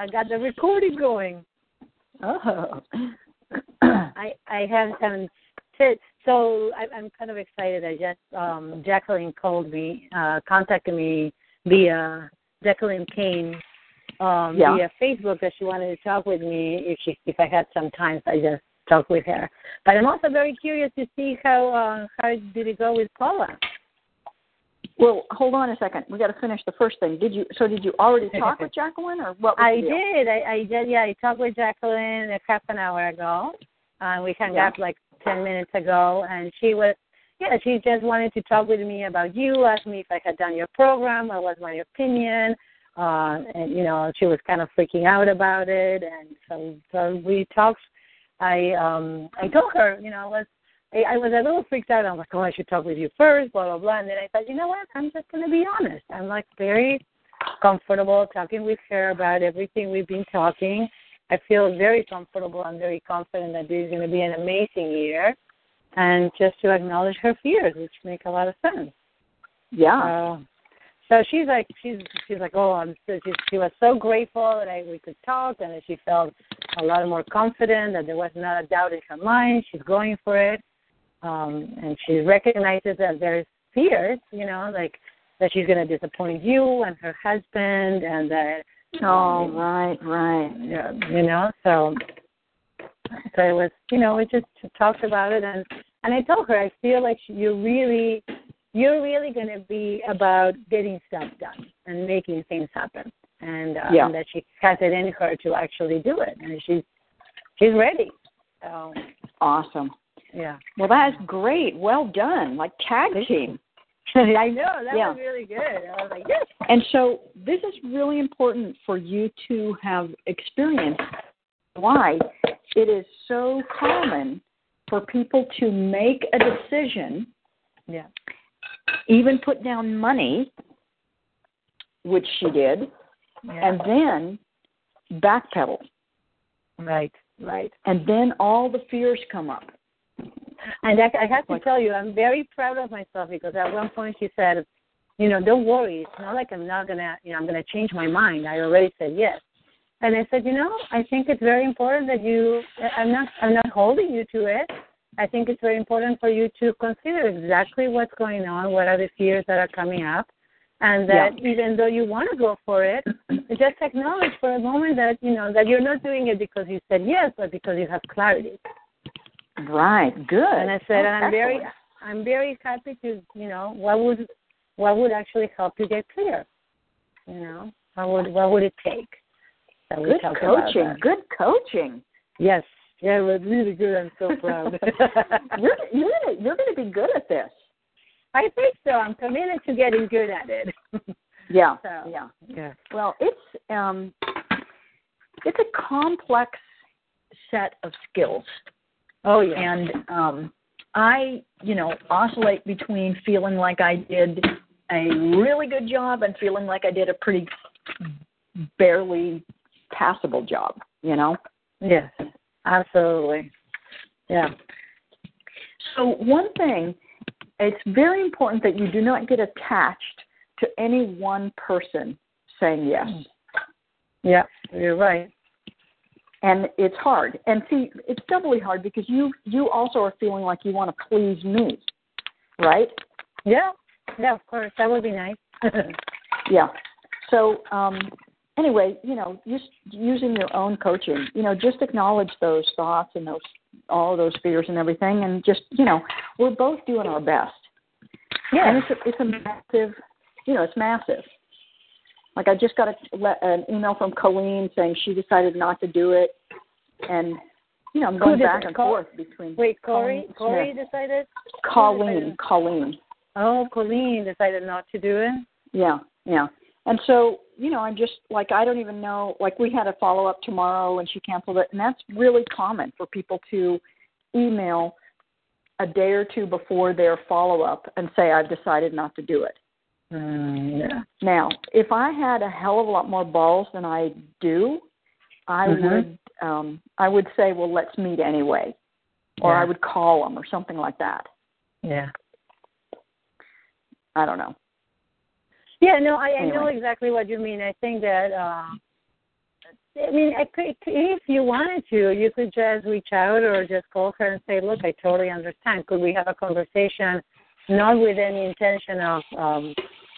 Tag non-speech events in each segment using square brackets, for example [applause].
I got the recording going. Oh. I I have some tips. So I, I'm kind of excited. I just um, Jacqueline called me, uh, contacted me via Jacqueline Kane um, Yeah. via Facebook that she wanted to talk with me if she if I had some time. So I just talked with her. But I'm also very curious to see how uh, how did it go with Paula. Well, hold on a second. We got to finish the first thing. Did you? So did you already [laughs] talk with Jacqueline, or what? I did. I, I did. Yeah, I talked with Jacqueline a half an hour ago. Uh, we hung Yeah. up like ten minutes ago, and she was. Yeah, she just wanted to talk with me about you. Asked me if I had done your program. What was my opinion? Uh, and you know, she was kind of freaking out about it, and so so we talked. I um I told her, you know, let's I, I was a little freaked out. I was like, oh, I should talk with you first, blah blah blah. And then I thought, you know what? I'm just gonna be honest. I'm like very comfortable talking with her about everything we've been talking. I feel very comfortable. I'm very confident that this is going to be an amazing year, and just to acknowledge her fears, which make a lot of sense. Yeah. Uh, so she's like, she's she's like, oh, I'm so she, she was so grateful that I we could talk, and that she felt a lot more confident that there was not a doubt in her mind. She's going for it, um, and she recognizes that there's fears, you know, like that she's going to disappoint you and her husband, and that Oh, um, right, right. yeah, you know, so so it was, you know, we just talked about it, and and I told her I feel like you're really, you're really going to be about getting stuff done and making things happen, and, uh, Yeah. and that she has it in her to actually do it, and she's she's ready. So Awesome. Yeah, Well, that's great. Well done. Like tag team. [laughs] I know that Yeah. was really good. I was like, yes, And so this is really important for you to have experienced why it is so common for people to make a decision, yeah, even put down money, which she did, yeah. and then backpedal. right, right. And then all the fears come up. And I, I have to tell you, I'm very proud of myself because at one point she said, you know, don't worry. It's not like I'm not gonna, you know, I'm gonna change my mind. I already said yes. And I said, you know, I think it's very important that you. I'm not, I'm not holding you to it. I think it's very important for you to consider exactly what's going on, what are the fears that are coming up, and that even though you want to go for it, [clears throat] just acknowledge for a moment that you know that you're not doing it because you said yes, but because you have clarity. Right. Good. And I said, and I'm very, excellent. I'm very happy to, you know, what would, what would actually help you get clear? You know, what would, what would it take? So good coaching. Good coaching. Yes, yeah, it was really good. I'm so proud. [laughs] you're you're gonna you're gonna be good at this. I think so. I'm committed to getting good at it. [laughs] Yeah. So- Yeah. yeah. Well, it's um it's a complex set of skills. Oh yeah. And um I, you know, oscillate between feeling like I did a really good job and feeling like I did a pretty barely passable job, you know. yes, absolutely. Yeah. So one thing, it's very important that you do not get attached to any one person saying yes. Yeah, you're right. And it's hard. And see, it's doubly hard because you you also are feeling like you want to please me. Right? Yeah. Yeah, of course. That would be nice. [laughs] Yeah. So um anyway, you know, just using your own coaching, you know, just acknowledge those thoughts and those all of those fears and everything and just, you know, we're both doing our best. yeah. And it's a, it's a massive, you know, it's massive. Like I just got a, an email from Colleen saying she decided not to do it, and you know I'm going back and Col- forth between Wait, Corey. Corey Smith. decided. Colleen, Colleen. Oh, Colleen decided not to do it. Yeah, yeah. And so, you know, I'm just like I don't even know. Like we had a follow up tomorrow, and she canceled it, and that's really common for people to email a day or two before their follow up and say I've decided not to do it. Mm, yeah. Now, if I had a hell of a lot more balls than I do, I Mhm. would um I would say, well, let's meet anyway, or Yeah. I would call them or something like that. Yeah. I don't know. Yeah, no, I, I know exactly what you mean. I think that uh, I mean, I could, if you wanted to, you could just reach out or just call her and say, "Look, I totally understand. Could we have a conversation, not with any intention of, um,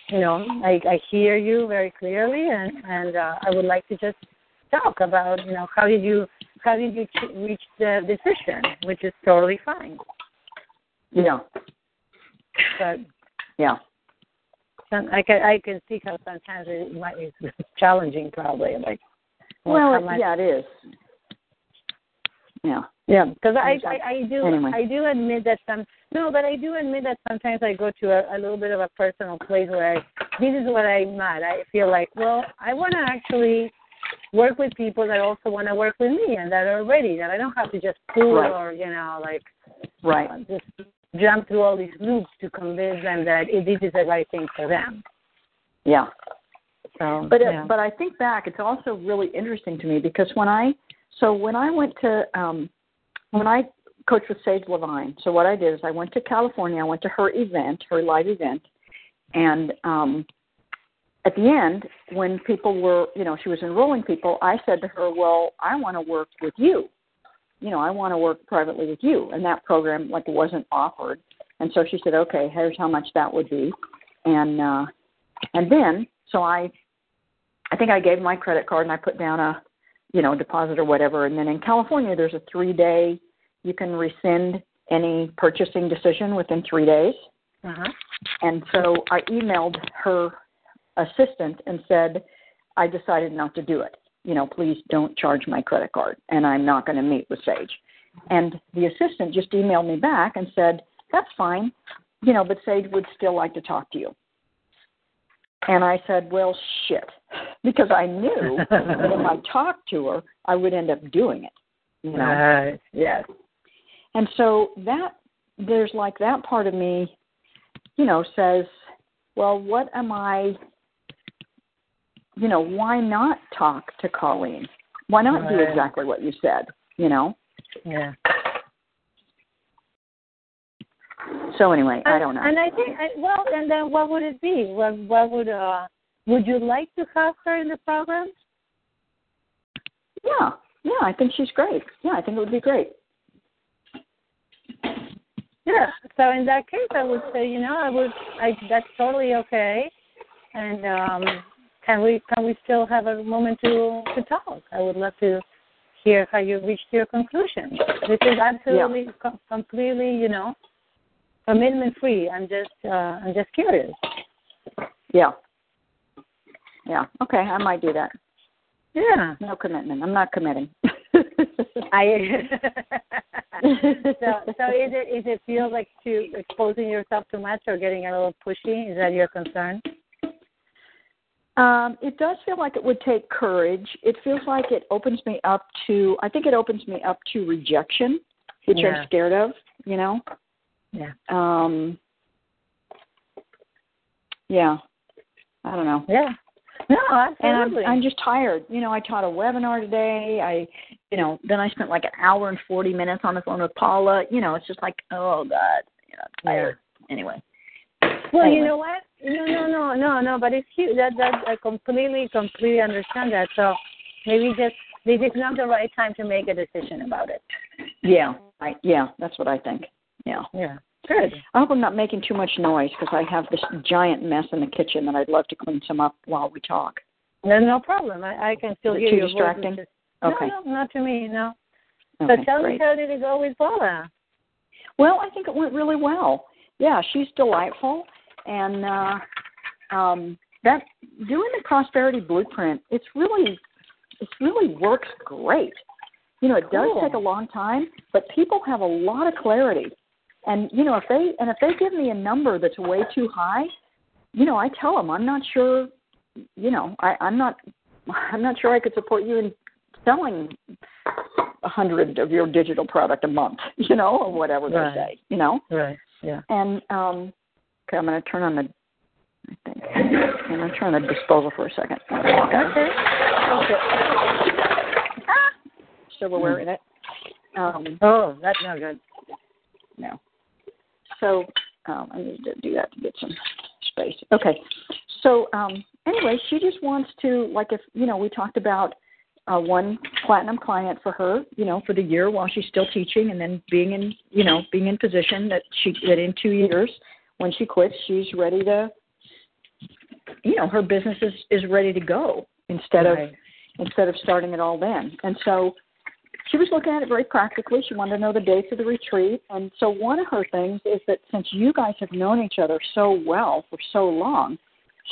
you know, I, I hear you very clearly, and and uh, I would like to just talk about, you know, how did you how did you ch- reach the decision, which is totally fine. Yeah, But yeah, some, I can I can see how sometimes it might be challenging, probably like. well, much- yeah, it is. Yeah, Yeah, because I, I I do Anyway. I do admit that some no, but I do admit that sometimes I go to a, a little bit of a personal place where I, this is what I'm at. I feel like well, I want to actually work with people that also want to work with me and that are ready. That I don't have to just pull Right. or you know like right. uh, just jump through all these loops to convince them that it, this is the right thing for them. Yeah. So, But yeah. but I think back, it's also really interesting to me because when I so when I went to um when I coached with Sage Lavine, so what I did is I went to California, I went to her event, her live event, and um at the end, when people were, you know, she was enrolling people, I said to her, "Well, I want to work with you. You know, I want to work privately with you." And that program like wasn't offered, and so she said, "Okay, here's how much that would be," and uh, and then so I I think I gave my credit card and I put down a, you know, deposit or whatever. And then in California, there's a three day, you can rescind any purchasing decision within three days. uh-huh. And so I emailed her assistant and said, I decided not to do it. You know, please don't charge my credit card and I'm not going to meet with Sage. And the assistant just emailed me back and said, that's fine, you know, but Sage would still like to talk to you. And I said, well, shit, [laughs] because I knew that if I [laughs] talked to her, I would end up doing it. You know, Right. Yes. And so that there's like that part of me, you know, says, well, what am I, you know, why not talk to Colleen? Why not do exactly what you said? You know. Yeah. So anyway, I don't know. And I think, I- well, and then what would it be? What, what would, uh, would you like to have her in the program? Yeah, yeah, I think she's great. Yeah, I think it would be great. Yeah. So in that case, I would say, you know, I would, I, that's totally okay. And um, can we, can we still have a moment to to talk? I would love to hear how you reached your conclusion. This is absolutely, com- completely, you know, commitment free. I'm just, uh, I'm just curious. Yeah. Yeah. Okay, I might do that. Yeah. No commitment. I'm not committing. [laughs] [laughs] I [laughs] so so is it is it feel like to exposing yourself too much or getting a little pushy? Is that your concern? Um, it does feel like it would take courage. It feels like it opens me up to I think it opens me up to rejection, which Yeah. I'm scared of, you know. Yeah. Um yeah. I don't know. Yeah. No, And absolutely. I'm I'm just tired. You know, I taught a webinar today. I you know, then I spent like an hour and forty minutes on the phone with Paula. You know, it's just like, oh God, you know, I'm tired. Anyway. well, you know what? No, no, no, no, no. But it's cute. That that I completely, completely understand that. So maybe just this is not the right time to make a decision about it. Yeah. I yeah, that's what I think. Yeah. Yeah. Good. I hope I'm not making too much noise because I have this giant mess in the kitchen that I'd love to clean some up while we talk. No, no problem. I, I can still hear too your distracting? Okay. No, no, not to me. No. Okay, so tell great. me how did it go with Paula? Well, I think it went really well. Yeah, she's delightful, and uh, um, that doing the prosperity blueprint, it's really, it really works great. You know, it does Cool. take a long time, but people have a lot of clarity. And you know, if they and if they give me a number that's way too high, you know, I tell them I'm not sure. You know, I, I'm not. I'm not sure I could support you in selling a hundred of your digital product a month. [laughs] You know, or whatever Right. they say. You know. Right. Yeah. And um, okay, I'm going to turn on the. I think I'm going to turn on the disposal for a second. Okay. okay. [laughs] Ah, Silverware in it. Um, Oh, that's not good. no. So um, I need to do that to get some space. Okay. So um, anyway, she just wants to like if you know we talked about uh, one platinum client for her, you know, for the year while she's still teaching, and then being in you know being in position that she that in two years when she quits, she's ready to you know her business is is ready to go instead of instead of starting it all then. And so she was looking at it very practically. She wanted to know the dates of the retreat. And so one of her things is that since you guys have known each other so well for so long,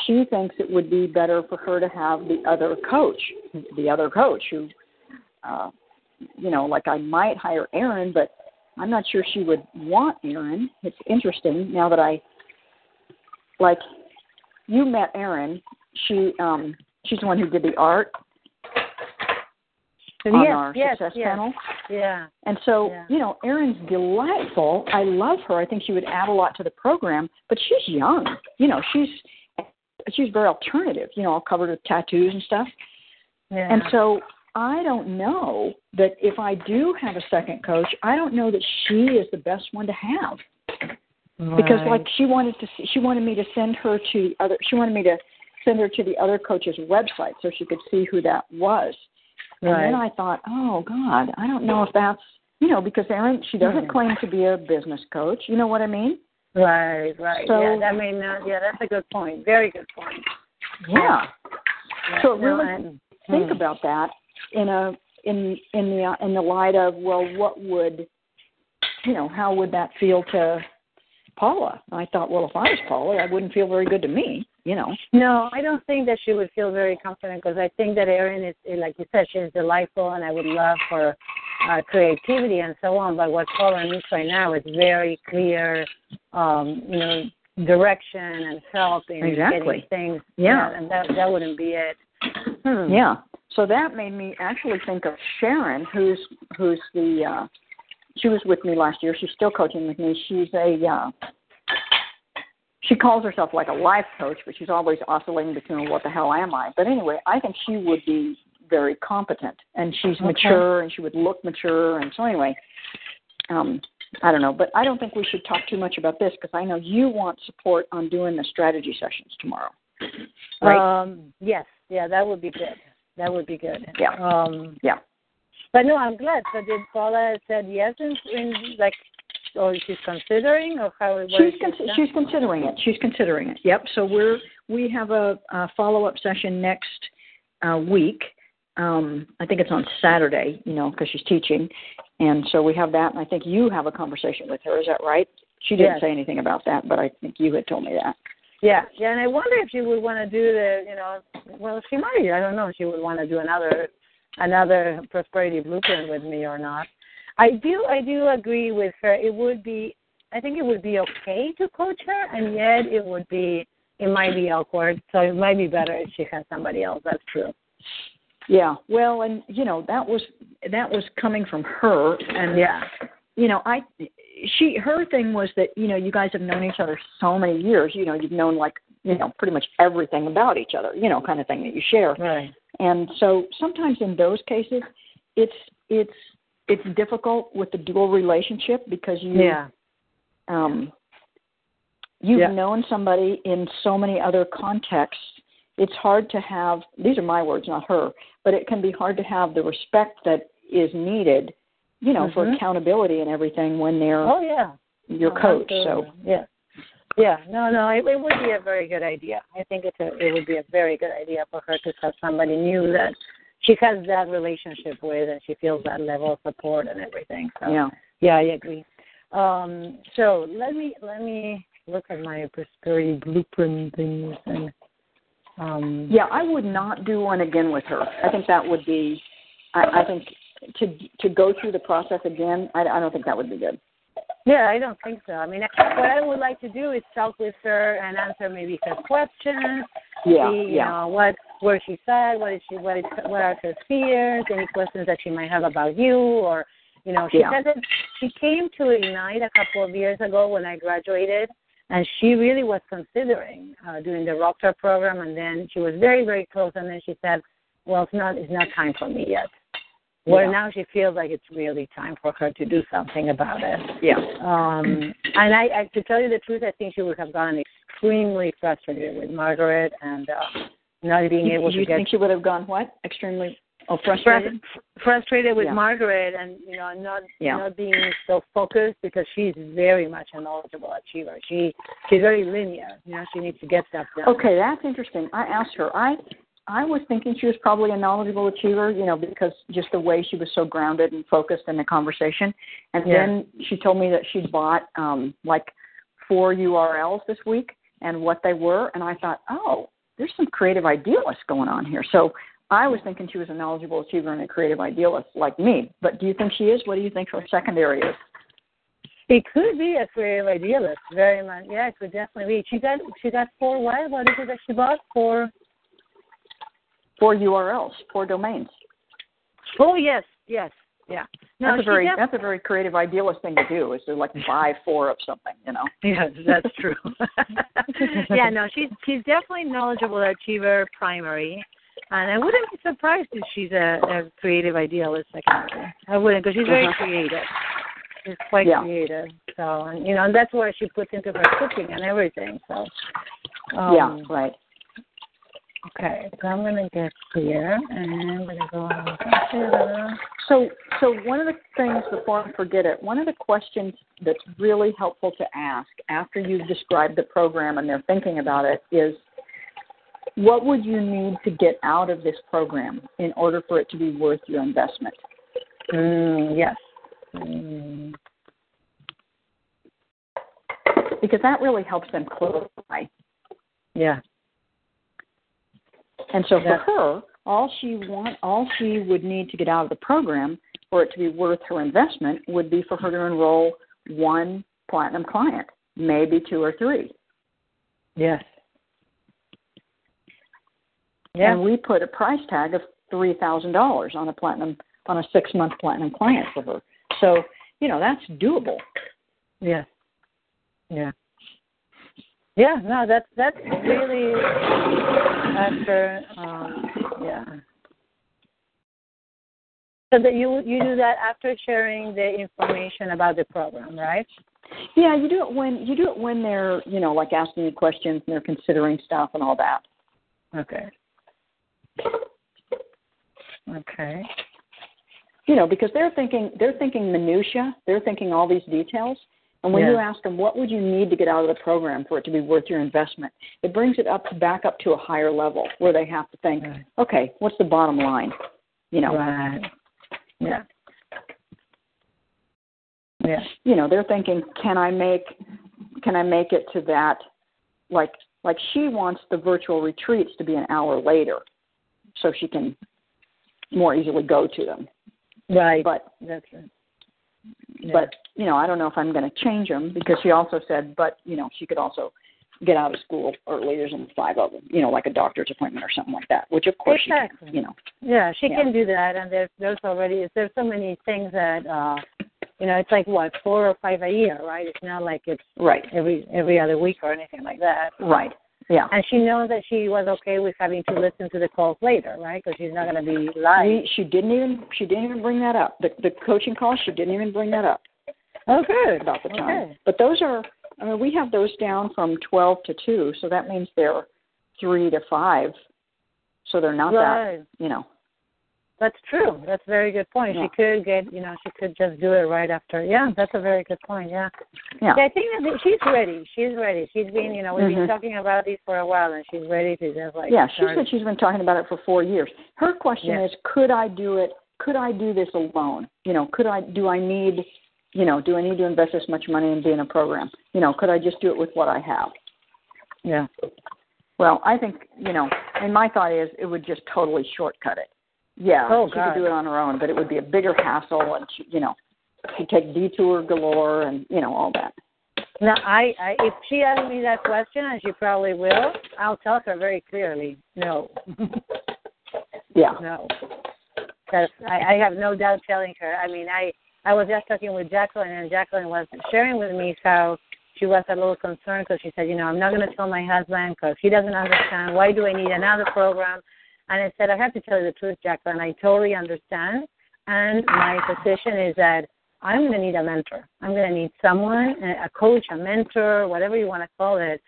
she thinks it would be better for her to have the other coach, the other coach who, uh, you know, like I might hire Erin, but I'm not sure she would want Erin. It's interesting now that I, like, you met Erin. She, um, she's the one who did the art on yes, our yes, success yes. panel. Yeah. And so, Yeah. you know, Erin's delightful. I love her. I think she would add a lot to the program, but she's young. You know, she's she's very alternative, you know, all covered with tattoos and stuff. Yeah. And so I don't know that if I do have a second coach, I don't know that she is the best one to have Right. because like she wanted to see, she wanted me to send her to other she wanted me to send her to the other coach's website so she could see who that was. And then I thought, oh God, I don't know if that's you know because Erin she doesn't Mhm. claim to be a business coach. You know what I mean? Right, right. So- yeah, that may not. Yeah, that's a good point. Very good point. Yeah. Yeah, So no, really and- Think hmm. about that in a in in the in the light of well, what would you know how would that feel to Paula? I thought, well, if I was Paula, that wouldn't feel very good to me. You know. No, I don't think that she would feel very confident because I think that Erin is, is, like you said, she's delightful, and I would love her uh, creativity and so on. But what Paula needs right now is very clear, um, you know, direction and help in Exactly. getting things. Yeah. and that that wouldn't be it. Hmm. Yeah. So that made me actually think of Sharon, who's who's the uh she was with me last year. She's still coaching with me. She's a uh she calls herself like a life coach, but she's always oscillating between what the hell am I? But anyway, I think she would be very competent and she's Okay. mature and she would look mature and so anyway, um I don't know, but I don't think we should talk too much about this because I know you want support on doing the strategy sessions tomorrow. Right? Um, yes, yeah, that would be good. That would be good. Yeah. Um, Yeah. But no, I'm glad. So did Paula said yes in, in like, or she's considering, or how? She's con- she's considering it. She's considering it. Yep. So we're we have a, a follow up session next uh, week. Um, I think it's on Saturday. You know, because she's teaching, and so we have that. And I think you have a conversation with her. Is that right? She didn't Yes. say anything about that, but I think you had told me that. Yeah, yeah, and I wonder if she would want to do the, you know, well, she might. I don't know if she would want to do another, another prosperity blueprint with me or not. I do, I do agree with her. It would be, I think it would be okay to coach her, and yet it would be, it might be awkward. So it might be better if she has somebody else. That's true. Yeah. Well, and you know that was that was coming from her, and Yeah. you know I she her thing was that you know you guys have known each other so many years. You know you've known like you know pretty much everything about each other. You know, kind of thing that you share. Right. And so sometimes in those cases, it's it's it's difficult with the dual relationship because you Yeah. um, you've Yeah. known somebody in so many other contexts. It's hard to have these are my words, not her, but it can be hard to have the respect that is needed, you know, for Mhm. accountability and everything when they're Oh yeah. your No, coach. absolutely. So yeah, yeah, no, no, it, it would be a very good idea. I think it's a, it would be a very good idea for her to have somebody new that she has that relationship with, and she feels that level of support and everything. So yeah. yeah, I agree. Um, so let me let me look at my prosperity blueprint things and um, Yeah, I would not do one again with her. I think that would be I, I think to to go through the process again, I, I don't think that would be good. Yeah, I don't think so. I mean, what I would like to do is talk with her and answer maybe her questions. Yeah, see, you yeah. know, what where she's at, what is she, what is, what are her fears, any questions that she might have about you, or you know, she Yeah. said that she came to Ignite a couple of years ago when I graduated, and she really was considering uh, doing the Rockstar program, and then she was very, very close, and then she said, "Well, it's not, it's not time for me yet." Where Yeah. now she feels like it's really time for her to do something about it. Yeah. Um, and I, I, to tell you the truth, I think she would have gotten extremely frustrated with Margaret and uh, not being You, able you to get think she would have gone what? Extremely oh frustrated? frustrated with Yeah. Margaret and you know not Yeah. not being so focused because she's very much a knowledgeable achiever. She she's very linear. You know, she needs to get stuff done. Okay, that's interesting. I asked her. I I was thinking she was probably a knowledgeable achiever, you know, because just the way she was so grounded and focused in the conversation. And Yeah. then she told me that she bought um like four URLs this week and what they were and I thought, "Oh, there's some creative idealists going on here." So I was thinking she was a knowledgeable achiever and a creative idealist like me. But do you think she is? What do you think her secondary is? It could be a creative idealist, very much. Yeah, it could definitely be. She got she got four what? What is it that she bought? Four Four URLs, four domains. Oh yes, yes, yeah. No, that's a very def- that's a very creative idealist thing to do. Is to like [laughs] buy four of something, you know? Yes, that's true. [laughs] yeah, no, she's she's definitely knowledgeable achiever primary, and I wouldn't be surprised if she's a, a creative idealist secondary. I wouldn't, because she's very Uh-huh. creative. She's quite Yeah. creative. So, and, you know, and that's where she puts into her cooking and everything. So, um, yeah, right. Okay, so I'm gonna get here, and I'm gonna go on. So, so one of the things before I forget it, one of the questions that's really helpful to ask after you've described the program and they're thinking about it is, what would you need to get out of this program in order for it to be worth your investment? Mm, yes. Mm, Because that really helps them clarify. yeah. And so for her, all she want, all she would need to get out of the program for it to be worth her investment would be for her to enroll one platinum client, maybe two or three. Yes. Yeah. And we put a price tag of three thousand dollars on a platinum on a six month platinum client for her. So, you know, that's doable. Yeah. Yeah. Yeah, no, that's that's really after um yeah. So that you you do that after sharing the information about the program, right? Yeah, you do it when you do it when they're, you know, like asking you questions and they're considering stuff and all that. Okay. Okay. You know, because they're thinking they're thinking minutia, they're thinking all these details. And when you ask them what would you need to get out of the program for it to be worth your investment, it brings it up back up to a higher level where they have to think, Right. okay, what's the bottom line? You know, Right. Yeah. Yeah. you know they're thinking can i make can i make it to that like like she wants the virtual retreats to be an hour later so she can more easily go to them Right. but that's it. Yeah. but you know i don't know if i'm going to change them because she also said but you know she could also get out of school early. There's only five of them you know like a doctor's appointment or something like that which of course she can, you know Yeah, she Yeah. can do that, and there's there's already there's so many things that uh, you know, it's like what four or five a year, right? It's not like it's right every every other week or anything like that. right yeah And she knows that she was okay with having to listen to the calls later, right? Because she's not going to be live. we, she didn't even she didn't even bring that up the the coaching call she didn't even bring that up oh, good. about the time. Okay. But those are, I mean, we have those down from 12 to 2, so that means they're 3 to 5. So they're not Right. that, you know. That's true. That's a very good point. Yeah. She could get, you know, she could just do it right after. Yeah, that's a very good point. Yeah. Yeah. I think that she's ready. She's ready. She's been, you know, we've Mhm. been talking about this for a while, and she's ready to just like. Yeah, she said she's been talking about it for 4 years. Her question Yeah. is, could I do it? Could I do this alone? You know, could I do I need, you know, do I need to invest this much money and be in a program? You know, could I just do it with what I have? Yeah. Well, I think, you know, and my thought is it would just totally shortcut it. Yeah, Oh, she God. could do it on her own, but it would be a bigger hassle and she, you know, she'd take detour galore and you know all that. Now, I, I if she asks me that question, and she probably will, I'll tell her very clearly, no. [laughs] yeah. No. Because I, I have no doubt telling her. I mean, I I was just talking with Jacqueline, and Jacqueline was sharing with me how she was a little concerned because she said, you know, I'm not going to tell my husband because he doesn't understand. Why do I need another program? And I said, I have to tell you the truth, Jacqueline. I totally understand. And my position is that I'm going to need a mentor. I'm going to need someone, a coach, a mentor, whatever you want to call it.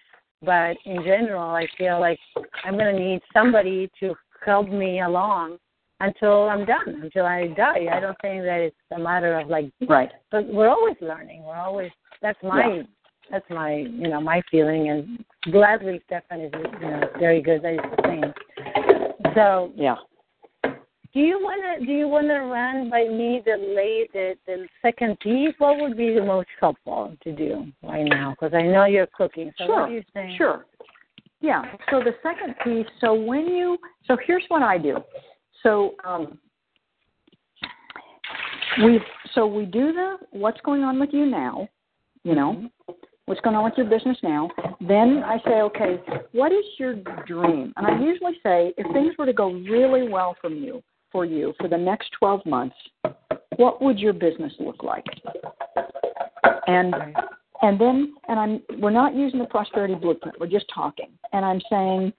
But in general, I feel like I'm going to need somebody to help me along until I'm done, until I die. I don't think that it's a matter of like right. But we're always learning. We're always that's my yeah. that's my you know my feeling. And gladly, Stefan is you know very good. That is the same. So yeah. Do you wanna do you wanna run by me the late the, the second piece? What would be the most helpful to do right now? Because I know you're cooking. So sure. what you? Sure. Yeah. So the second piece. So when you so here's what I do. So um, we so we do the what's going on with you now. You know, mm-hmm. What's going on with your business now. Then I say, okay, what is your dream? And I usually say, if things were to go really well from you, for you for the next 12 months, what would your business look like? And and then and I'm we're not using the prosperity blueprint. We're just talking. And I'm saying,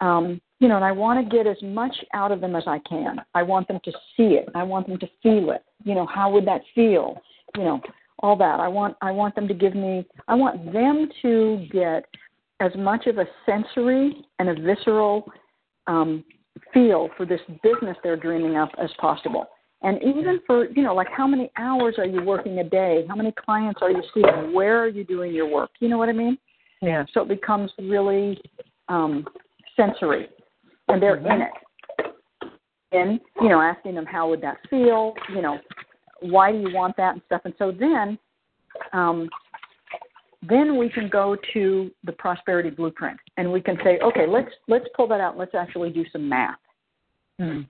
um, you know, and I want to get as much out of them as I can. I want them to see it. I want them to feel it. You know, how would that feel? You know, all that. I want I want them to give me. I want them to get as much of a sensory and a visceral um, feel for this business they're dreaming up as possible. And even for, you know, like how many hours are you working a day? How many clients are you seeing? Where are you doing your work? You know what I mean? Yeah. So it becomes really um, sensory, and they're mm-hmm. in it. And, you know, asking them how would that feel? You know, why do you want that and stuff? And so then um, then we can go to the prosperity blueprint and we can say, okay, let's let's pull that out. Let's actually do some math. Hmm.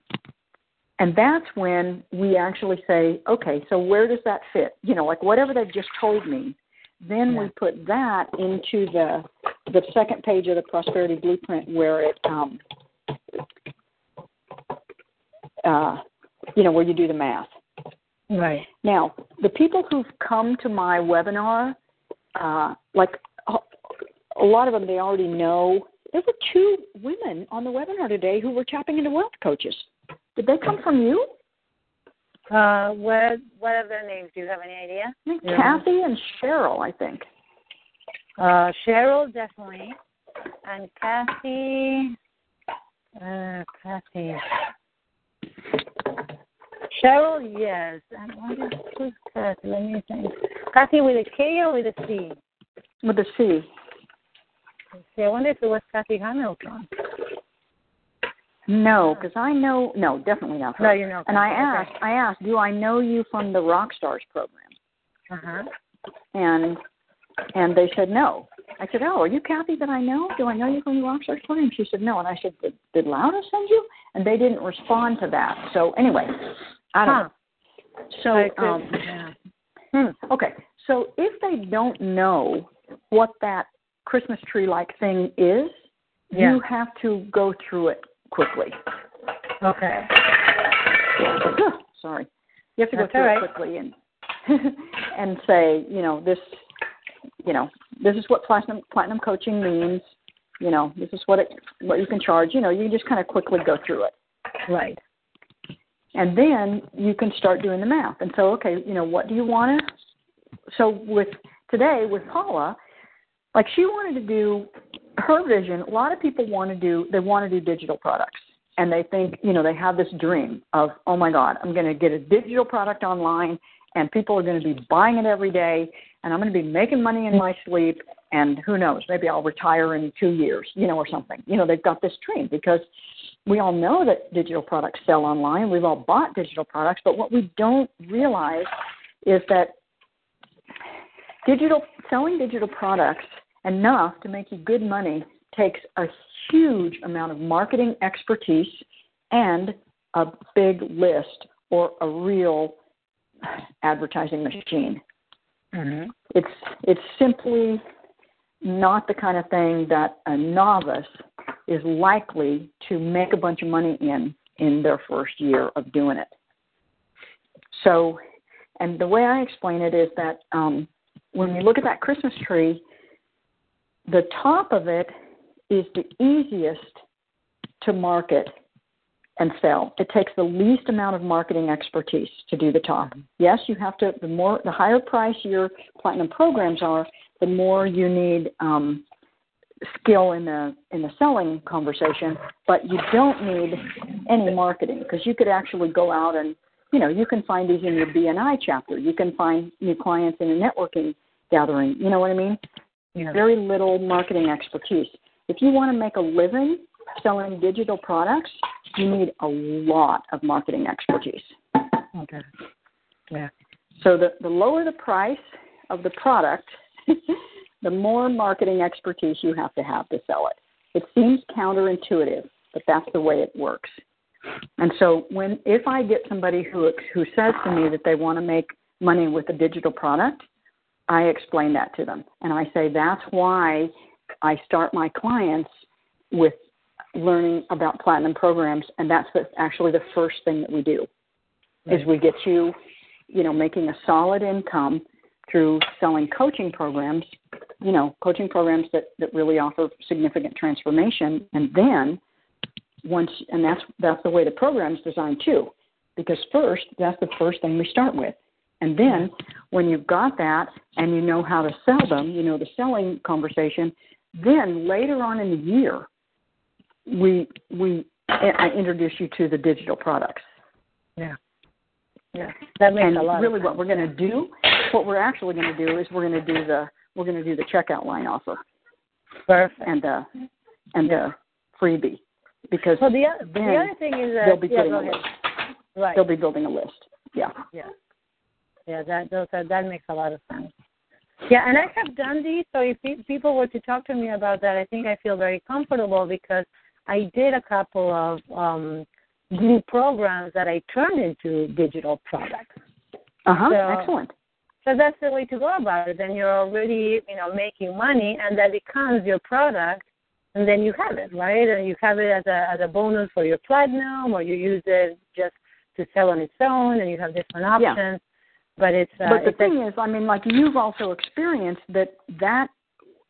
And that's when we actually say, okay, so where does that fit? You know, like whatever they've just told me. Then yeah. we put that into the the second page of the prosperity blueprint where it um uh you know, where you do the math. Right. Now, the people who've come to my webinar uh, like a lot of them they already know. There were two women on the webinar today who were tapping into wealth coaches. Did they come from you? Uh, what what are their names? Do you have any idea? Yeah. Kathy and Cheryl, I think. Uh, Cheryl definitely, and Kathy. Uh, Kathy. Cheryl, yes. And what is who's Kathy? Let me think. Kathy with a K or with a C? With a C. See, I wonder if it was Kathy Hamilton. No, because I know no, definitely not. Her. No, you know. And I asked, okay. I asked, do I know you from the Rock Stars program? Uh huh. And and they said no. I said, oh, are you Kathy that I know? Do I know you from the Rock Stars program? She said no, and I said, did, did Laura send you? And they didn't respond to that. So anyway, I don't huh. know. So um, yeah. hmm, okay, so if they don't know what that Christmas tree like thing is, yeah. you have to go through it quickly. Okay. [sighs] Sorry. You have to That's go through right. it quickly and [laughs] and say, you know, this you know, this is what platinum platinum coaching means. You know, this is what it what you can charge. You know, you just kind of quickly go through it. Right. And then you can start doing the math. And so, okay, you know, what do you want to? So with today with Paula, like she wanted to do her vision. A lot of people want to do they want to do digital products, and they think you know they have this dream of oh my God, I'm going to get a digital product online, and people are going to be buying it every day, and I'm going to be making money in my sleep, and who knows, maybe I'll retire in two years, you know, or something. You know, they've got this dream because we all know that digital products sell online. We've all bought digital products, but what we don't realize is that digital selling digital products enough to make you good money takes a huge amount of marketing expertise and a big list or a real advertising machine. Mm-hmm. It's it's simply not the kind of thing that a novice is likely to make a bunch of money in in their first year of doing it. So, and the way I explain it is that um, when you look at that Christmas tree, the top of it is the easiest to market and sell. It takes the least amount of marketing expertise to do the top. Yes, you have to. The more, the higher price your platinum programs are, the more you need um, skill in the in the selling conversation. But you don't need any marketing because you could actually go out and you know you can find these in your BNI chapter. You can find new clients in a networking gathering. You know what I mean? Yeah. Very little marketing expertise. If you want to make a living selling digital products, you need a lot of marketing expertise. Okay. Yeah. So the, the lower the price of the product, [laughs] the more marketing expertise you have to have to sell it. It seems counterintuitive, but that's the way it works. And so when if I get somebody who who says to me that they want to make money with a digital product, I explain that to them. And I say that's why I start my clients with learning about platinum programs and that's the, actually the first thing that we do Right. is we get you you know making a solid income through selling coaching programs you know coaching programs that that really offer significant transformation and then once and that's that's the way the program's designed too because first that's the first thing we start with and then when you've got that and you know how to sell them you know the selling conversation then later on in the year we we I introduce you to the digital products Yeah. Yeah. That makes and a lot. really of what we're going to do what we're actually going to do is we're going to do the we're going to do the checkout line offer Perfect. and the and the freebie because So the other, the other thing is that they'll be yeah, putting a list. Right. they'll be building a list yeah Yeah. Yeah, that those are, that makes a lot of sense. Yeah, and I have done these. So if people were to talk to me about that, I think I feel very comfortable because I did a couple of um, group programs that I turned into digital products. uh-huh So- excellent So that's the way to go about it. Then you're already, you know, making money, and that becomes your product, and then you have it, right? And you have it as a as a bonus for your platinum, or you use it just to sell on its own, and you have different options. Yeah. But it's uh, but the it's thing is i mean like you've also experienced that that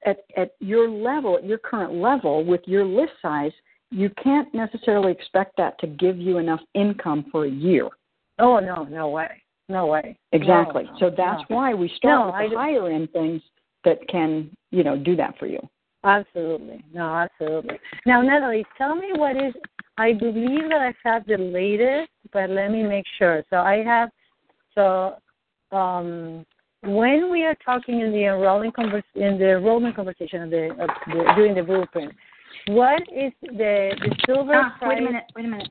at at your level at your current level with your list size you can't necessarily expect that to give you enough income for a year oh no, no way, no way. exactly No, so that's no. why we start No, with the higher end things that can you know do that for you Absolutely. No, absolutely. Now, Natalie, tell me what is, I believe that I have the latest, but let me make sure. So I have, so um, when we are talking in the enrolling convers- in the enrollment conversation of the, of the doing the blueprint, what is the the silver Ah, price? wait a minute wait a minute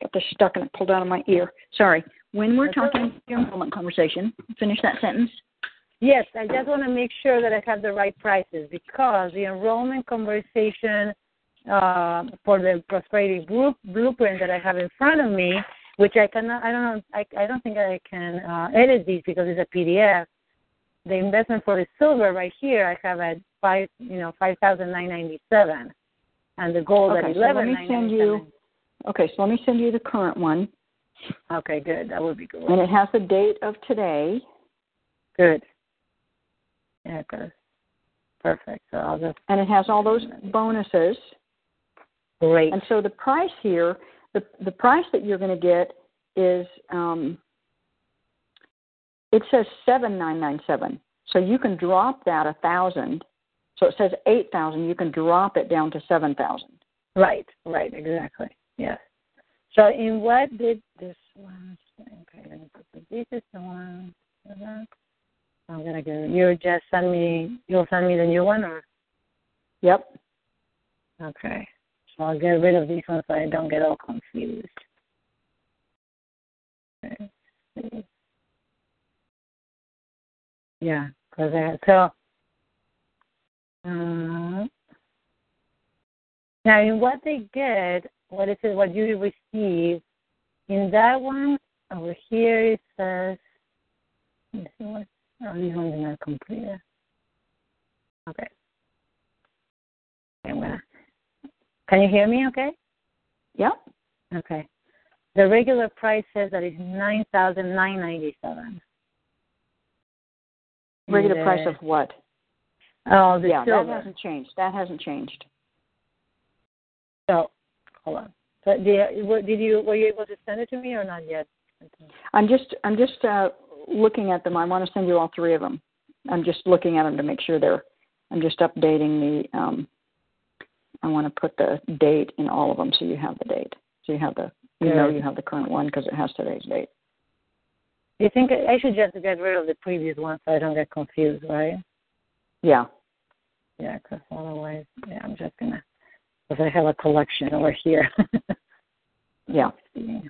got this stuck and it pulled out of my ear. Sorry. When we're talking enrollment conversation. Finish that sentence. Yes, I just want to make sure that I have the right prices because the enrollment conversation uh, for the prosperity group blueprint that I have in front of me, which I cannot, I don't know, I, I don't think I can uh, edit these because it's a PDF. The investment for the silver right here, I have at five, you know, five thousand nine ninety seven, and the gold Okay, at so let eleven me send you-. Okay so let me send you the current one Okay, good. That would be good. and it has the date of today Good. Yeah, good. Perfect. So I'll just and it has all those bonuses great. and so the price here the the price that you're going to get is um it says seven nine nine seven so you can drop that a thousand so it says eight thousand you can drop it down to seven thousand Right, right, exactly. Yes. So in what did this one okay, let me put this this is the one uh-huh. I'm gonna go you just send me you'll send me the new one or yep okay. So I'll get rid of these ones so I don't get all confused. Okay. Yeah, because I so uh, now in what they get, what is it? What you receive in that one over here it says. Let me see what. Oh, these ones are not completed. Okay. I'm gonna. Can you hear me? Okay. Yep. Okay. The regular price says that it's nine thousand nine ninety seven. Regular price uh, of what? Oh, the yeah, silver. that hasn't changed. That hasn't changed. So, hold on. So, did, did you were you able to send it to me or not yet? I'm just I'm just uh, looking at them. I want to send you all three of them. I'm just looking at them to make sure they're. I'm just updating the. Um, I want to put the date in all of them so you have the date. So you have the you know you have the current one because it has today's date. You think I should just get rid of the previous one so I don't get confused, right? Yeah. Yeah, because otherwise, yeah, I'm just gonna. Because I have a collection over here. [laughs] yeah. yeah.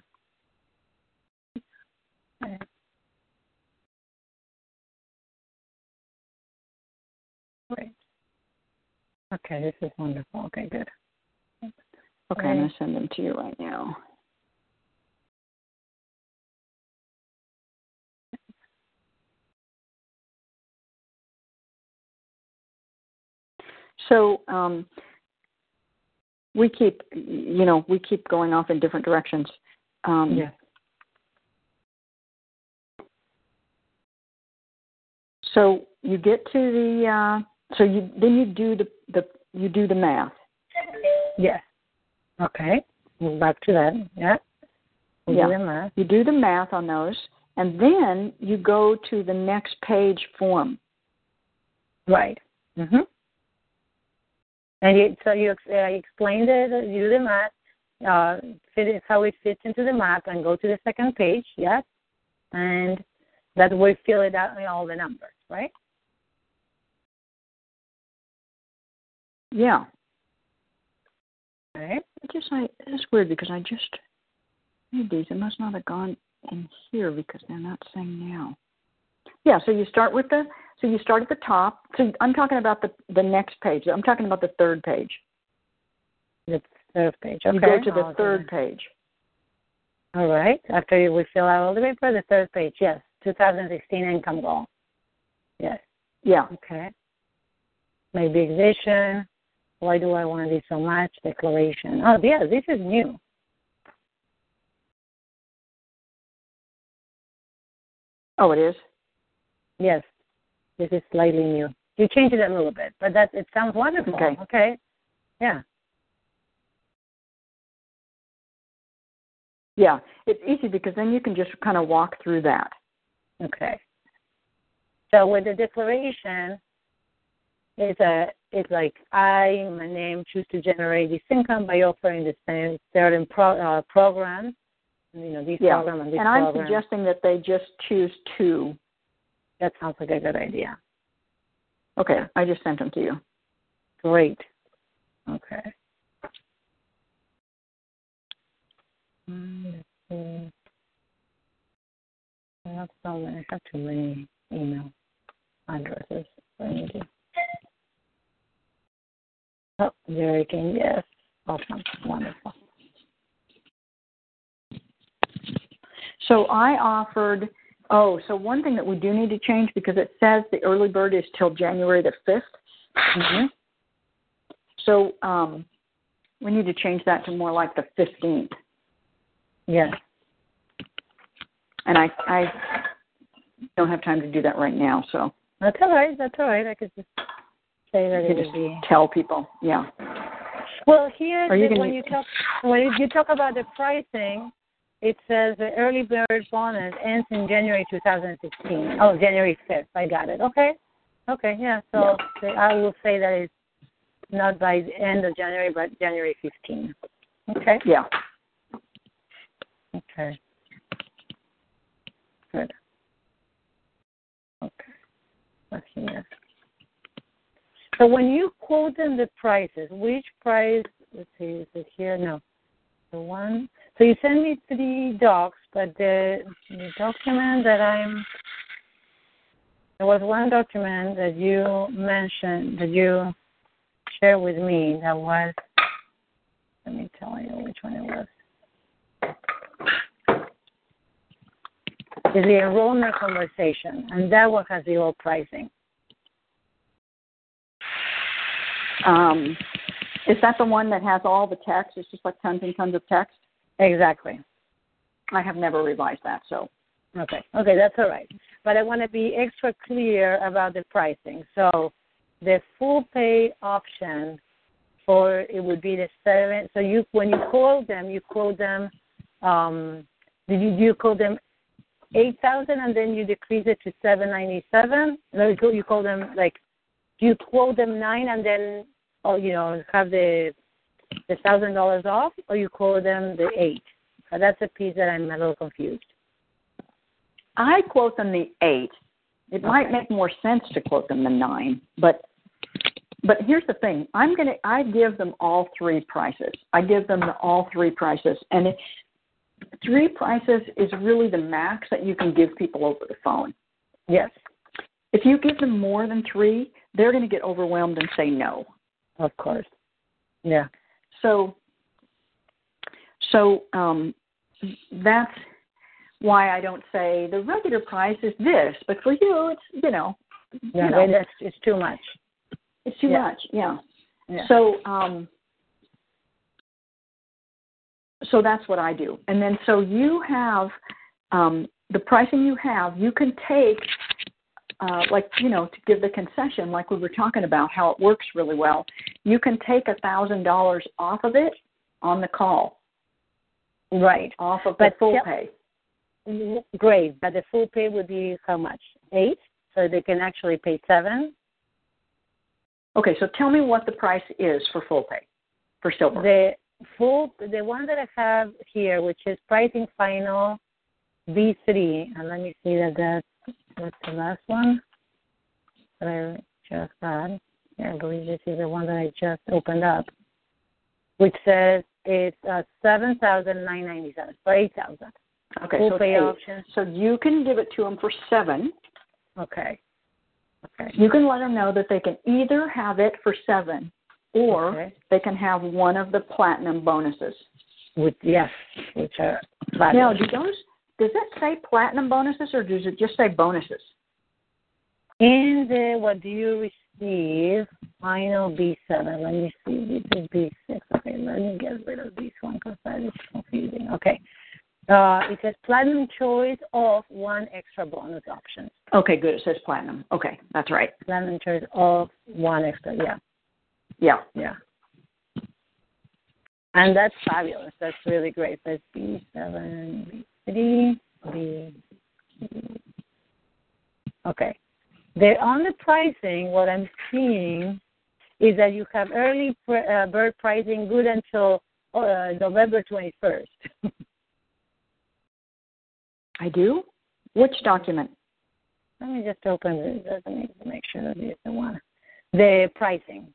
Great. Okay, this is wonderful. Okay, good. Okay, I'm going to send them to you right now. So um, we keep, you know, we keep going off in different directions. Um, yeah. So you get to the, uh, so you then you do the the you do the math. Yes. Okay. Back to that. Yeah. Yeah. Do. You do the math on those, and then you go to the next page form. Right. Mhm. And you, so you uh, explained it, you do the math, uh, fit it, how it fits into the map, and go to the second page, yes? And that will fill it out in all the numbers, right? Yeah. Okay. I just I it's weird because I just made these. It must not have gone in here because they're not saying now. Yeah, so you start with the so you start at the top. So I'm talking about the the next page. I'm talking about the third page. The third page. Okay. You go to the I'll third page. All right. After we fill out all the paper, the third page. Yes. 2016 income goal. Yes. Yeah. Okay. My big vision. Why do I want to do so much? Declaration. Oh, yeah, this is new. Oh, it is. Yes, this is slightly new. You changed it a little bit, but that it sounds wonderful. Okay. Okay. Yeah. Yeah, it's easy because then you can just kind of walk through that. Okay. So with the declaration, it's a it's like I, my name, choose to generate this income by offering the same certain pro, uh, programs. You know, these Yeah. program and this And I'm program. suggesting that they just choose two. That sounds like a good idea. Okay, I just sent them to you. Great. Okay. Mm, let's see. I have so many. I have too many email addresses. I. Oh, Jerry came. Yes. Awesome. Wonderful. So I offered. Oh, so one thing that we do need to change because it says the early bird is till January the 5th Mm-hmm. [sighs] So um, we need to change that to more like the fifteenth. Yes. And I I don't have time to do that right now, so That's all right. That's all right. I could just say that it could just be. tell people. Yeah. Well, here you when you talk when you talk about the pricing, it says the early bird bonus ends in January 2016. Oh, January 5th. I got it. Okay. Okay. Yeah. So the- I will say that it's not by the end of January, but January 15. Okay. Yeah. Okay. Good. Okay. Let's see here. So when you quote them the prices, which price? Let's see, is it here? No, the one. So you send me three docs, but the, the document that I'm there was one document that you mentioned that you shared with me that was. Let me tell you which one it was. is the enrollment conversation, and that one has the old pricing. Um, is that the one that has all the text? It's just like tons and tons of text. Exactly. I have never revised that, so. Okay. Okay, that's all right. But I want to be extra clear about the pricing. So, the full pay option for it would be the seven. So you when you call them, you call them. Um, did you do you call them eight thousand and then you decrease it to seven ninety seven? No, you call them like do you quote them nine and then oh you know have the the thousand dollars off, or you quote them the eight? Uh, that's a piece that I'm a little confused. I quote them the eight. It okay. might make more sense to quote them the nine, but but here's the thing. I'm gonna I give them all three prices. I give them the, all three prices, and it, three prices is really the max that you can give people over the phone. Yes. If you give them more than three, they're going to get overwhelmed and say no. Of course. Yeah. So, so um, that's why I don't say the regular price is this, but for you, it's you know, yeah, you know, that's it's too much. It's too yeah. much. Yeah. yeah. So, um, so that's what I do, and then so you have um, the pricing you have. You can take uh, like you know to give the concession like we were talking about how it works really well. You can take a thousand dollars off of it on the call. Right. Off of but the full pay. Great. But the full pay would be how much? Eight? So they can actually pay seven? Okay so tell me what the price is for full pay for silver. The full the one that i have here which is pricing final v3 and let me see that that's that's the last one that I just had. Yeah, I believe this is the one that I just opened up, which says it's uh, seven thousand nine ninety seven for eight thousand. Okay, Full so pay eight. option. So you can give it to them for seven. Okay. Okay. You can let them know that they can either have it for seven, or okay. they can have one of the platinum bonuses. With yes, which are platinum. Now, do those does it say platinum bonuses or does it just say bonuses? In the what do you receive? Final B seven. Let me see. This is B six. Okay, let me get rid of this one because that is confusing. Okay. Uh, it says platinum choice of one extra bonus option. Okay, good. It says platinum. Okay, that's right. Platinum choice of one extra. Yeah. Yeah. Yeah. And that's fabulous. That's really great. That's B seven, B three, B. Okay. The pricing. What I'm seeing is that you have early uh, bird pricing good until uh, November 21st. I do. Which document? Let me just open it. Let me make sure that it's the one. The pricing.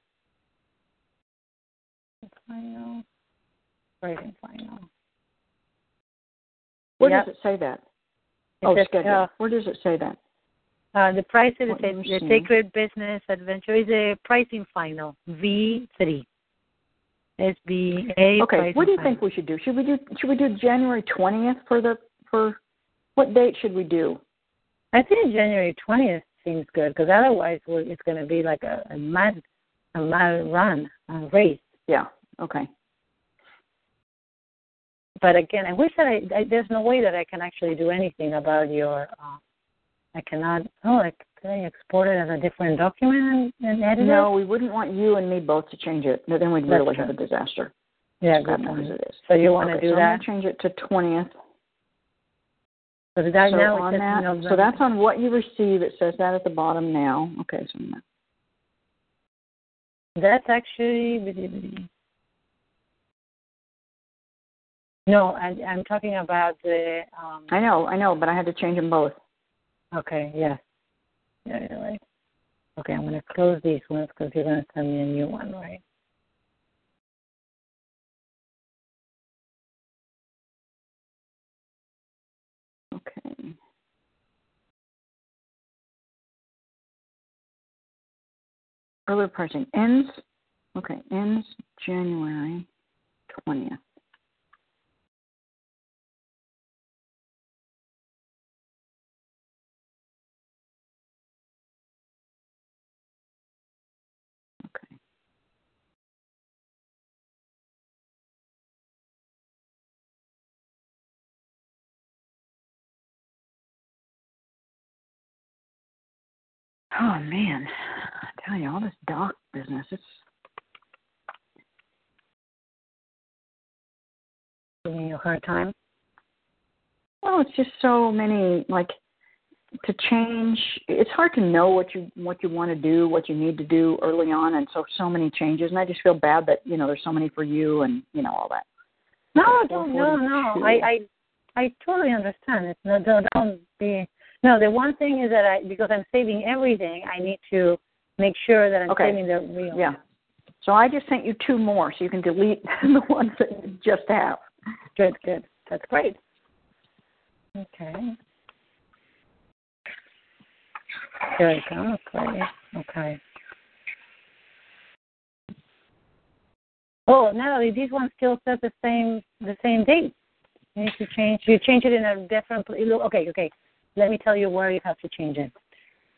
Final. Pricing final. Where yep. does it say that? It oh, says, schedule. Uh, Where does it say that? Uh, the price of the, the. Sacred Business Adventure is a pricing final V3. SBA. Okay. What do you final. think we should do? Should we do Should we do January twentieth for the for what date should we do? I think January 20th seems good because otherwise we're, it's going to be like a, a mad a mad run, a race. Yeah. Okay. But again, I wish that I, I there's no way that I can actually do anything about your. Uh, I cannot. Oh, I, can I export it as a different document and, and edit No, it? we wouldn't want you and me both to change it. No, Then we'd That's really true. have a disaster. Yeah, God good knows point. it is. So you want to okay, do so that? I'm gonna change it to twentieth. So so now on that, so that's on what you receive. It says that at the bottom now. Okay, so That's actually. No, I, I'm talking about the. Um, I know, I know, but I had to change them both. okay, yes. Yeah, you're right. Okay, I'm going to close these ones because you're going to send me a new one, right? Okay. Earlier pricing ends. Okay, ends January twentieth. Oh man, I tell you, all this doc business, it's giving you a hard time. Well, it's just so many like to change. It's hard to know what you what you want to do, what you need to do early on, and so so many changes. And I just feel bad that you know there's so many for you, and you know all that. No, don't, no, no. I, I I totally understand. It's not don't, don't be no. The one thing is that I because I'm saving everything, I need to make sure that I'm okay. saving the real. Yeah. So I just sent you two more, so you can delete [laughs] the ones that you just have. Good, good. That's great. Okay. There we go. Great. Okay. Oh, Natalie, these ones still set the same the same date. You need to change. You change it in a different. Okay, okay. Let me tell you where you have to change it.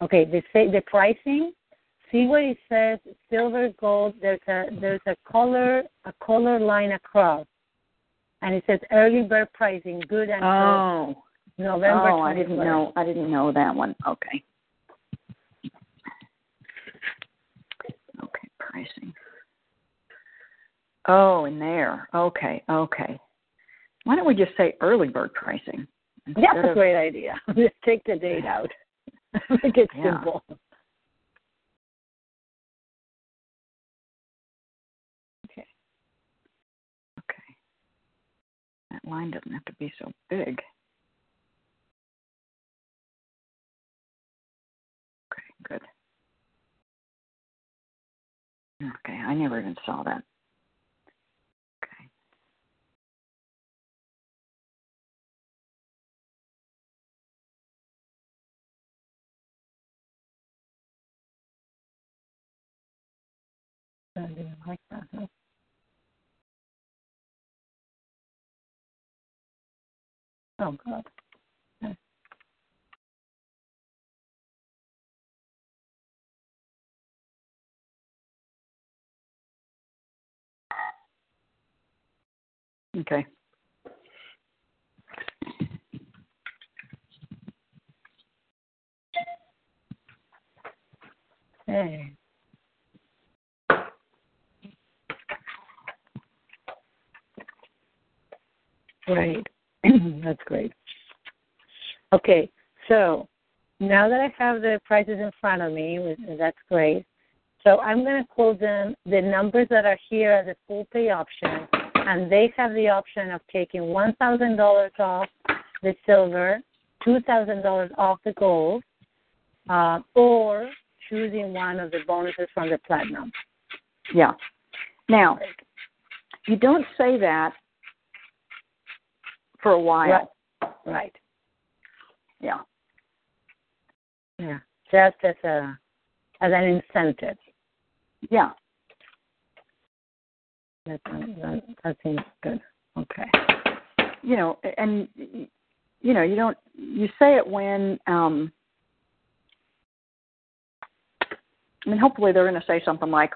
Okay, they say the pricing. See what it says silver gold. There's a there's a color a color line across, and it says early bird pricing good until Oh, November. oh, I didn't know. I didn't know that one. Okay. Okay, pricing. Oh, in there. Okay, okay. Why don't we just say early bird pricing? [laughs] That's instead a great idea. [laughs] Just take the date out. [laughs] Make it Yeah. simple. Okay. Okay. That line doesn't have to be so big. Okay, good. Okay, I never even saw that. I didn't like that. Huh? Oh God. Okay. Hey. Great. [clears throat] That's great. Okay, so now that I have the prices in front of me, that's great. So I'm going to quote them the numbers that are here as a full pay option, and they have the option of taking $1,000 off the silver, $2,000 off the gold, uh, or choosing one of the bonuses from the platinum. Yeah. Now, you don't say that for a while. Right. Right. Yeah. Yeah. Just as a as an incentive. Yeah. That that, that seems good. Okay. You know, and you know, you don't you say it when um I mean hopefully they're gonna say something like,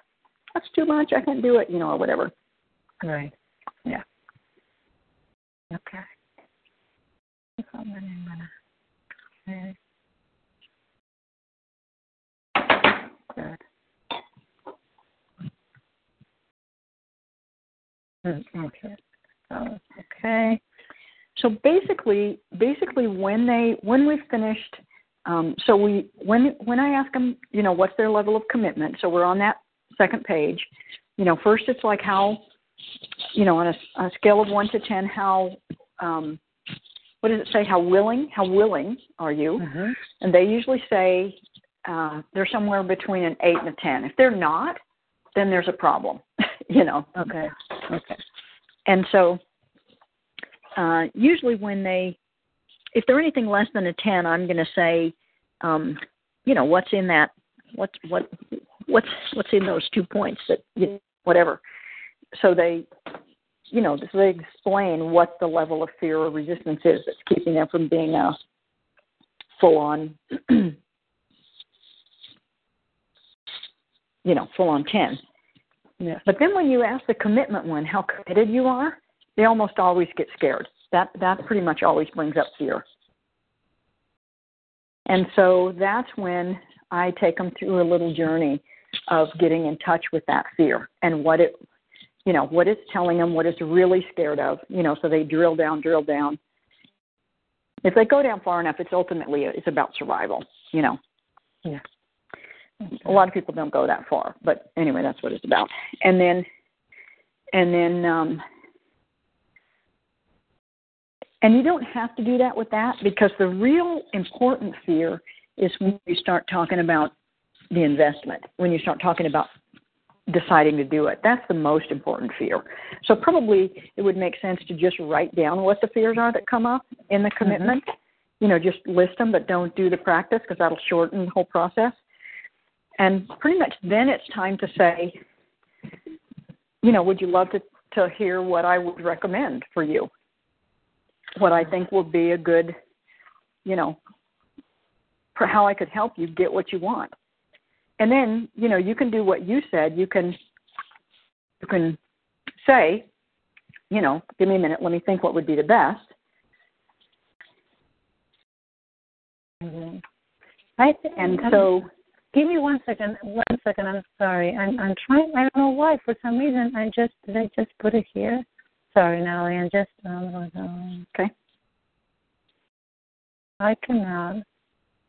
That's too much, I can't do it, you know, or whatever. Right. Okay. Good. Mm, Okay. So, okay. So basically, basically, when they when we've finished, um, so we when when I ask them, you know, what's their level of commitment? So we're on that second page. You know, first it's like how, you know, on a, a scale of one to ten, how, um, what does it say? How willing? How willing are you? Mhm. And they usually say uh, they're somewhere between an eight and a ten. If they're not, then there's a problem. [laughs] you know. Okay. Okay. And so uh, usually when they, if they're anything less than a 10, I'm going to say, um, you know, what's in that, what's, what, what's, what's in those two points that, you, whatever. So they, you know, so they explain what the level of fear or resistance is that's keeping them from being a full on, [clears throat] you know, full on 10. Yeah. But then when you ask the commitment one how committed you are, they almost always get scared. That that pretty much always brings up fear. And so that's when I take them through a little journey of getting in touch with that fear and what it, you know, what it's telling them, what it's really scared of, you know, so they drill down, drill down. If they go down far enough, it's ultimately it's about survival, you know. Yeah. A lot of people don't go that far, but anyway, that's what it's about. And then, and then, um, and you don't have to do that with that because the real important fear is when you start talking about the investment, when you start talking about deciding to do it. That's the most important fear. So probably it would make sense to just write down what the fears are that come up in the Mm-hmm. commitment. You know, just list them, but don't do the practice because that'll shorten the whole process. And pretty much then it's time to say, you know, would you love to to hear what I would recommend for you? What I think will be a good, you know, for how I could help you get what you want. And then, you know, you can do what you said. You can you can say, you know, give me a minute, let me think what would be the best. hmm I th- And I'm- so Give me one second. One second. I'm sorry. I'm I'm trying. I don't know why. For some reason, I just did I just put it here. Sorry, Natalie. I'm just um, Okay. I cannot.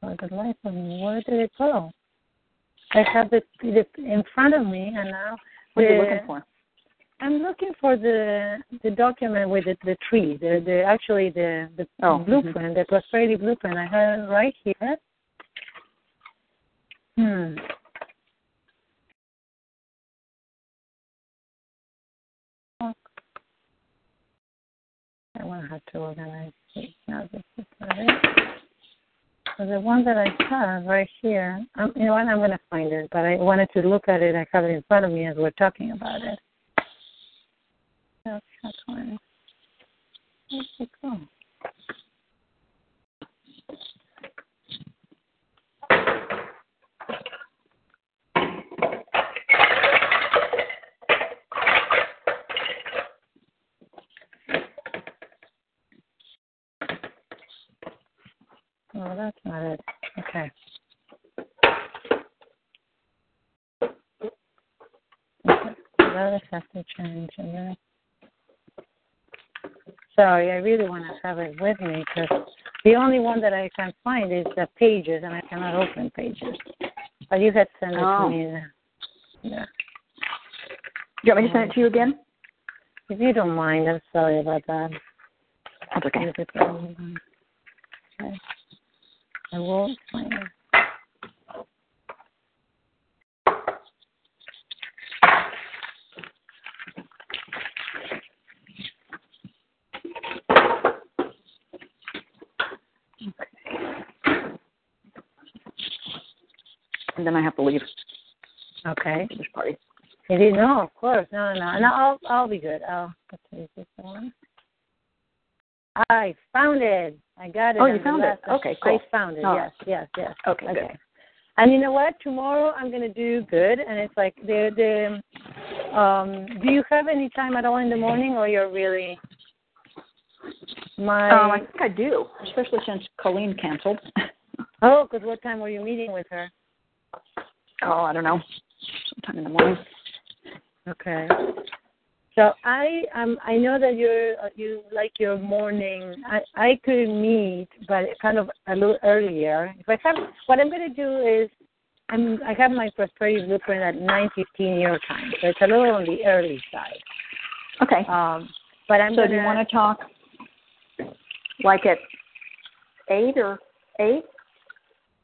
For the life of me, where did it go? I have it, in front of me, and now what are you looking for? I'm looking for the the document with the, the tree, the the actually the the Oh, blueprint, the prosperity blueprint. I have it right here. Hmm. I want to have to organize this. Now this is not it. So the one that I have right here, um, you know what? I'm going to find it, but I wanted to look at it. I have it in front of me as we're talking about it. That's that one. Where's it go? Oh, that's not it. Okay. Okay. That has to change. And then Sorry, I really want to have it with me because the only one that I can find is the pages, and I cannot open pages. But you had sent it Oh. to me. Yeah. Do you want me to send it to you again? If you don't mind, I'm sorry about that. That's okay. Okay. I will it. And then I have to leave Okay. this party. It is no, of course, no, no, no. No, I'll I'll be good. I'll let's see, this one? I found it. I got it. Oh, you found it. Okay, cool. I found it. Oh. Yes, yes, yes. Okay, good. Okay. And you know what? Tomorrow I'm gonna do good, and it's like the the. Um, do you have any time at all in the morning, or you're really? My Um, I think I do, especially since Colleen canceled. [laughs] oh, because what time were you meeting with her? oh, I don't know, sometime in the morning. Okay. So I um I know that you're uh, you like your morning. I I could meet, but kind of a little earlier. If I have what I'm going to do is I'm I have my prosperity blueprint at 9:15 your time, so it's a little on the early side. Okay. Um, but I'm so going do you want to talk like at eight or eight?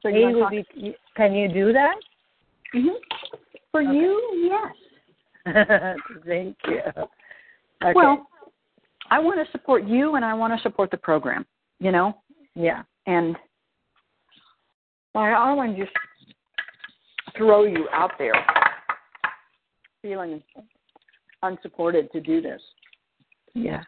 So you Eight would talk? be. Can you do that? hmm For Okay. you, yes. [laughs] Thank you. Okay. Well, I want to support you, and I want to support the program. You know, yeah. and I want to just throw you out there, feeling unsupported to do this. Yeah.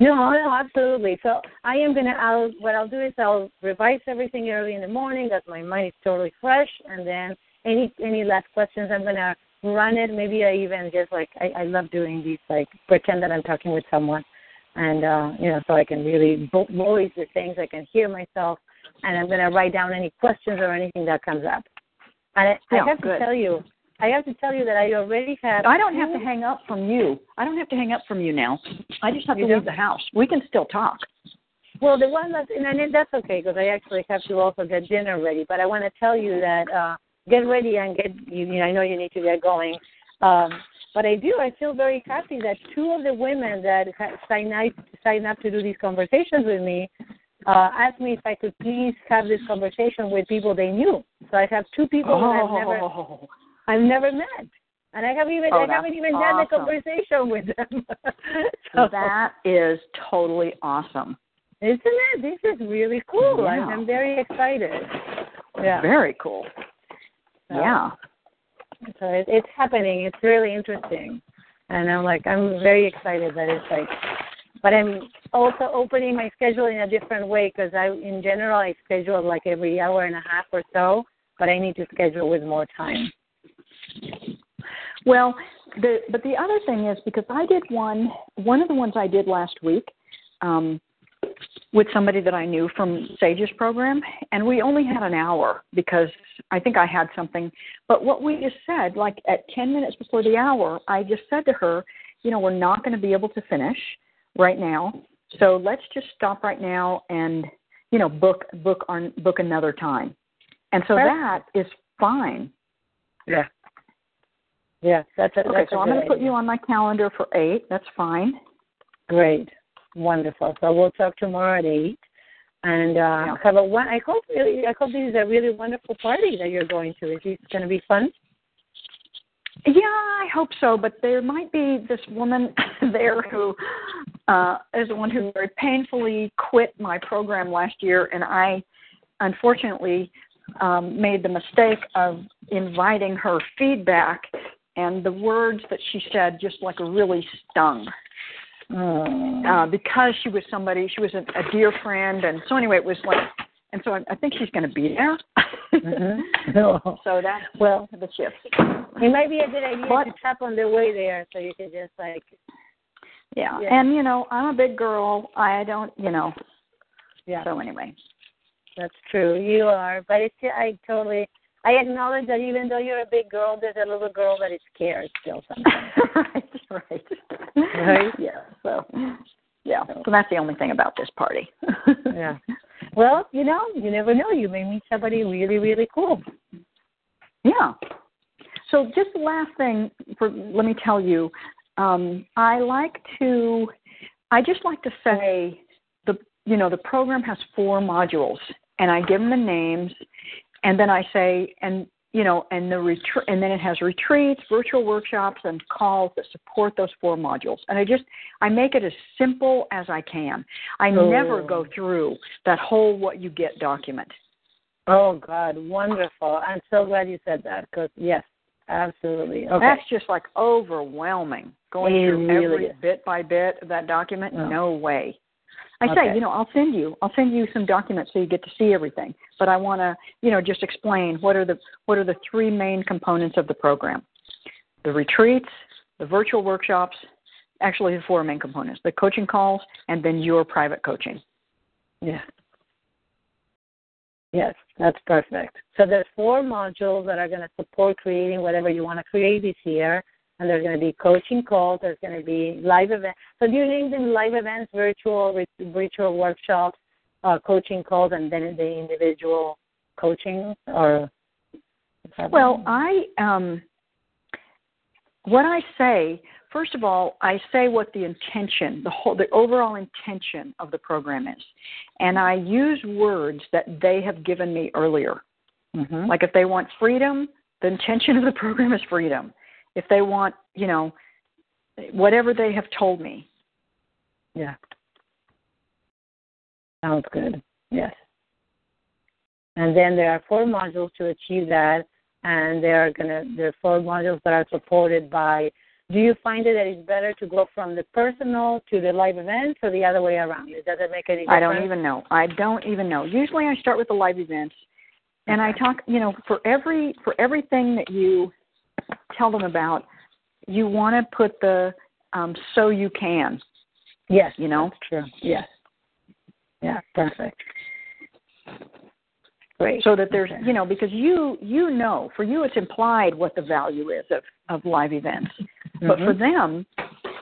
No, no, absolutely. So I am gonna. I'll. What I'll do is I'll revise everything early in the morning. That my mind is totally fresh, and then any any last questions, I'm gonna run it. Maybe I even just like I, I love doing these like pretend that I'm talking with someone, and uh, you know, so I can really vo- voice the things. I can hear myself, and I'm gonna write down any questions or anything that comes up. And I, Yeah, I have good. to tell you, I have to tell you that I already have. I don't have to hang up from you. I don't have to hang up from you now. I just have You to leave the house. We can still talk. Well, the one that's and then that's okay because I actually have to also get dinner ready. But I want to tell you that uh get ready and get you. you know, I know you need to get going. Um, but I do. I feel very happy that two of the women that ha- sign up sign up to do these conversations with me uh, asked me if I could please have this conversation with people they knew. So I have two people that I've never Oh, I've never met, and I haven't even Oh, I haven't even had the conversation with them. [laughs] so that is totally awesome. isn't it? This is really cool. I'm, Yeah. I'm very excited. Yeah. Very cool. So- Yeah. So it, it's happening. It's really interesting, and I'm like I'm very excited that it's like. But I'm also opening my schedule in a different way because I, in general, I schedule like every hour and a half or so. But I need to schedule with more time. Well, the but the other thing is because I did one one of the ones I did last week um, with somebody that I knew from Sage's program, and we only had an hour because I think I had something. But what we just said, like at ten minutes before the hour, I just said to her, you know, we're not going to be able to finish right now, so let's just stop right now and you know book book on book another time. And so that is fine. Yeah. Yeah, that's a, Okay, that's so I'm going to put you on my calendar for eight. That's fine. Great, wonderful. So we'll talk tomorrow at eight, and uh, Yeah. have a one. I hope really, I hope this is a really wonderful party that you're going to. Is it going to be fun? Yeah, I hope so. But there might be this woman [laughs] there who uh, is the one who very painfully quit my program last year, and I unfortunately um, made the mistake of inviting her feedback, and the words that she said just like really stung. Oh. uh, because she was somebody, she was a, a dear friend, and so anyway, it was like, and so I, I think she's going to be there. [laughs] Mhm. so that's well, the shift. it might be a good idea But- to tap on the way there, so you could just like, Yeah. Yeah. and you know, I'm a big girl. I don't, you know. yeah, So anyway, that's true. You are, but it's I totally. I acknowledge that even though you're a big girl, there's a little girl that is scared still sometimes. [laughs] right, right, Right? Yeah. So, yeah. So that's the only thing about this party. [laughs] yeah. Well, you know, you never know. You may meet somebody really, really cool. Yeah. So just the last thing for let me tell you, um, I like to I just like to say the you know the program has four modules and I give them the names and then I say and you know and the retreat and then it has retreats, virtual workshops and calls that support those four modules. And I just I make it as simple as I can. I Oh. never go through that whole what you get document. Oh God, wonderful! I'm so glad you said that because yes, absolutely. Okay. That's just like overwhelming. Going It through really every is. bit by bit of that document, No. no way. I Okay. say, you know, I'll send you, I'll send you some documents so you get to see everything. But I want to, you know, just explain what are the what are the three main components of the program: the retreats, the virtual workshops, actually the four main components: the coaching calls, and then your private coaching. Yeah. Yes, that's perfect. So there's four modules that are going to support creating whatever you want to create this year, and there's going to be coaching calls. There's going to be live events. So do you name them live events, virtual, virtual workshops, uh, coaching calls, and then the individual coaching, or? Well, I um what I say, first of all, I say what the intention, the whole the overall intention of the program is. And I use words that they have given me earlier. Mhm. Like if they want freedom, the intention of the program is freedom. If they want, you know, whatever they have told me. Yeah. Sounds good. Yes. And then there are four modules to achieve that, and they are gonna there are four modules that are supported by. Do you find it that it's better to go from the personal to the live events, or the other way around? Does it make any difference? I don't even know. I don't even know. Usually I start with the live events and I talk, you know, for every for everything that you tell them about, you want to put the um so you can, Yes, you know. true. Yes. Yeah, perfect. Great. So that there's, Okay. you know, because you you know, for you it's implied what the value is of of live events, but for Mhm. them,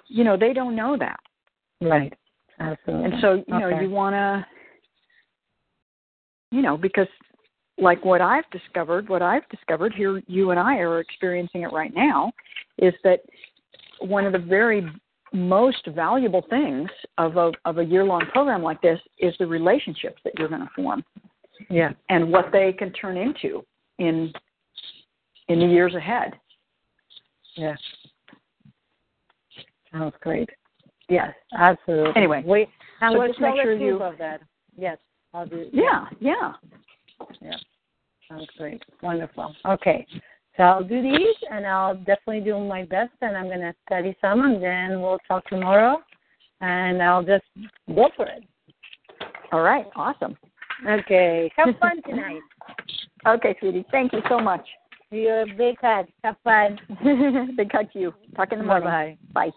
you know, they don't know that, right, absolutely. and so you know Okay. you want to, you know, because like what I've discovered, what I've discovered here, you and I are experiencing it right now, is that one of the very most valuable things of a of a year long program like this is the relationships that you're going to form yeah, and what they can turn into in in the years ahead. yeah. Sounds great. Yes, absolutely. Anyway, wait, and so just make sure you- of that. Yes, I'll do. Yeah, yeah. Sounds great. Wonderful. Okay. So I'll do these and I'll definitely do my best and I'm going to study some and then we'll talk tomorrow and I'll just go for it. All right, awesome. Okay. Have fun [laughs] tonight. Okay, sweetie. Thank you so much. You're a big hug. Have fun. [laughs] Big hug to you. Talk in the morning. Bye-bye. Bye.